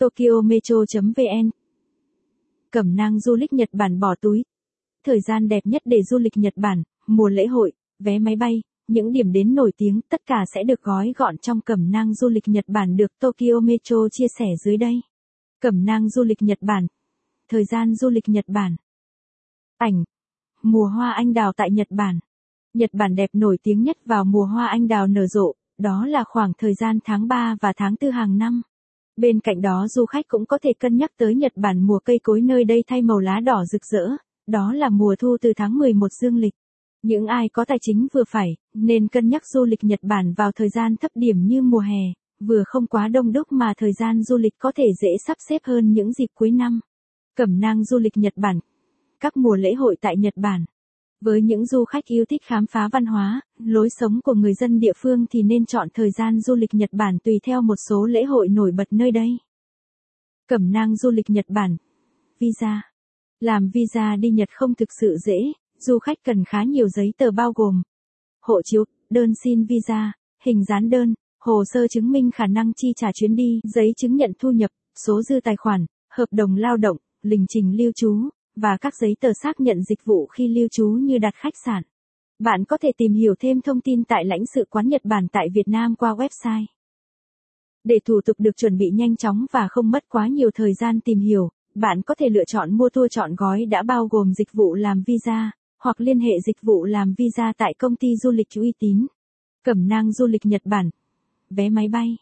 tokyometro.vn Cẩm nang du lịch Nhật Bản bỏ túi. Thời gian đẹp nhất để du lịch Nhật Bản, mùa lễ hội, vé máy bay, những điểm đến nổi tiếng, tất cả sẽ được gói gọn trong cẩm nang du lịch Nhật Bản được Tokyo Metro chia sẻ dưới đây. Cẩm nang du lịch Nhật Bản. Thời gian du lịch Nhật Bản. Ảnh. Mùa hoa anh đào tại Nhật Bản. Nhật Bản đẹp nổi tiếng nhất vào mùa hoa anh đào nở rộ, đó là khoảng thời gian tháng 3 và tháng 4 hàng năm. Bên cạnh đó du khách cũng có thể cân nhắc tới Nhật Bản mùa cây cối nơi đây thay màu lá đỏ rực rỡ, đó là mùa thu từ tháng 11 dương lịch. Những ai có tài chính vừa phải, nên cân nhắc du lịch Nhật Bản vào thời gian thấp điểm như mùa hè, vừa không quá đông đúc mà thời gian du lịch có thể dễ sắp xếp hơn những dịp cuối năm. Cẩm nang du lịch Nhật Bản Các mùa lễ hội tại Nhật Bản với những du khách yêu thích khám phá văn hóa, lối sống của người dân địa phương thì nên chọn thời gian du lịch Nhật Bản tùy theo một số lễ hội nổi bật nơi đây. Cẩm nang du lịch Nhật Bản. Visa. Làm visa đi Nhật không thực sự dễ, du khách cần khá nhiều giấy tờ bao gồm hộ chiếu, đơn xin visa, hình dán đơn, hồ sơ chứng minh khả năng chi trả chuyến đi, giấy chứng nhận thu nhập, số dư tài khoản, hợp đồng lao động, lịch trình lưu trú, và các giấy tờ xác nhận dịch vụ khi lưu trú như đặt khách sạn. Bạn có thể tìm hiểu thêm thông tin tại lãnh sự quán Nhật Bản tại Việt Nam qua website. Để thủ tục được chuẩn bị nhanh chóng và không mất quá nhiều thời gian tìm hiểu, bạn có thể lựa chọn mua tour chọn gói đã bao gồm dịch vụ làm visa, hoặc liên hệ dịch vụ làm visa tại công ty du lịch uy tín. Cẩm nang du lịch Nhật Bản. Vé máy bay.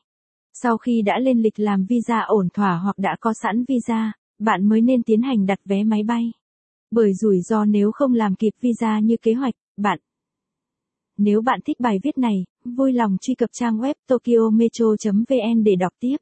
Sau khi đã lên lịch làm visa ổn thỏa hoặc đã có sẵn visa, bạn mới nên tiến hành đặt vé máy bay. Bởi rủi ro nếu không làm kịp visa như kế hoạch, bạn. Nếu bạn thích bài viết này, vui lòng truy cập trang web tokyometro.vn để đọc tiếp.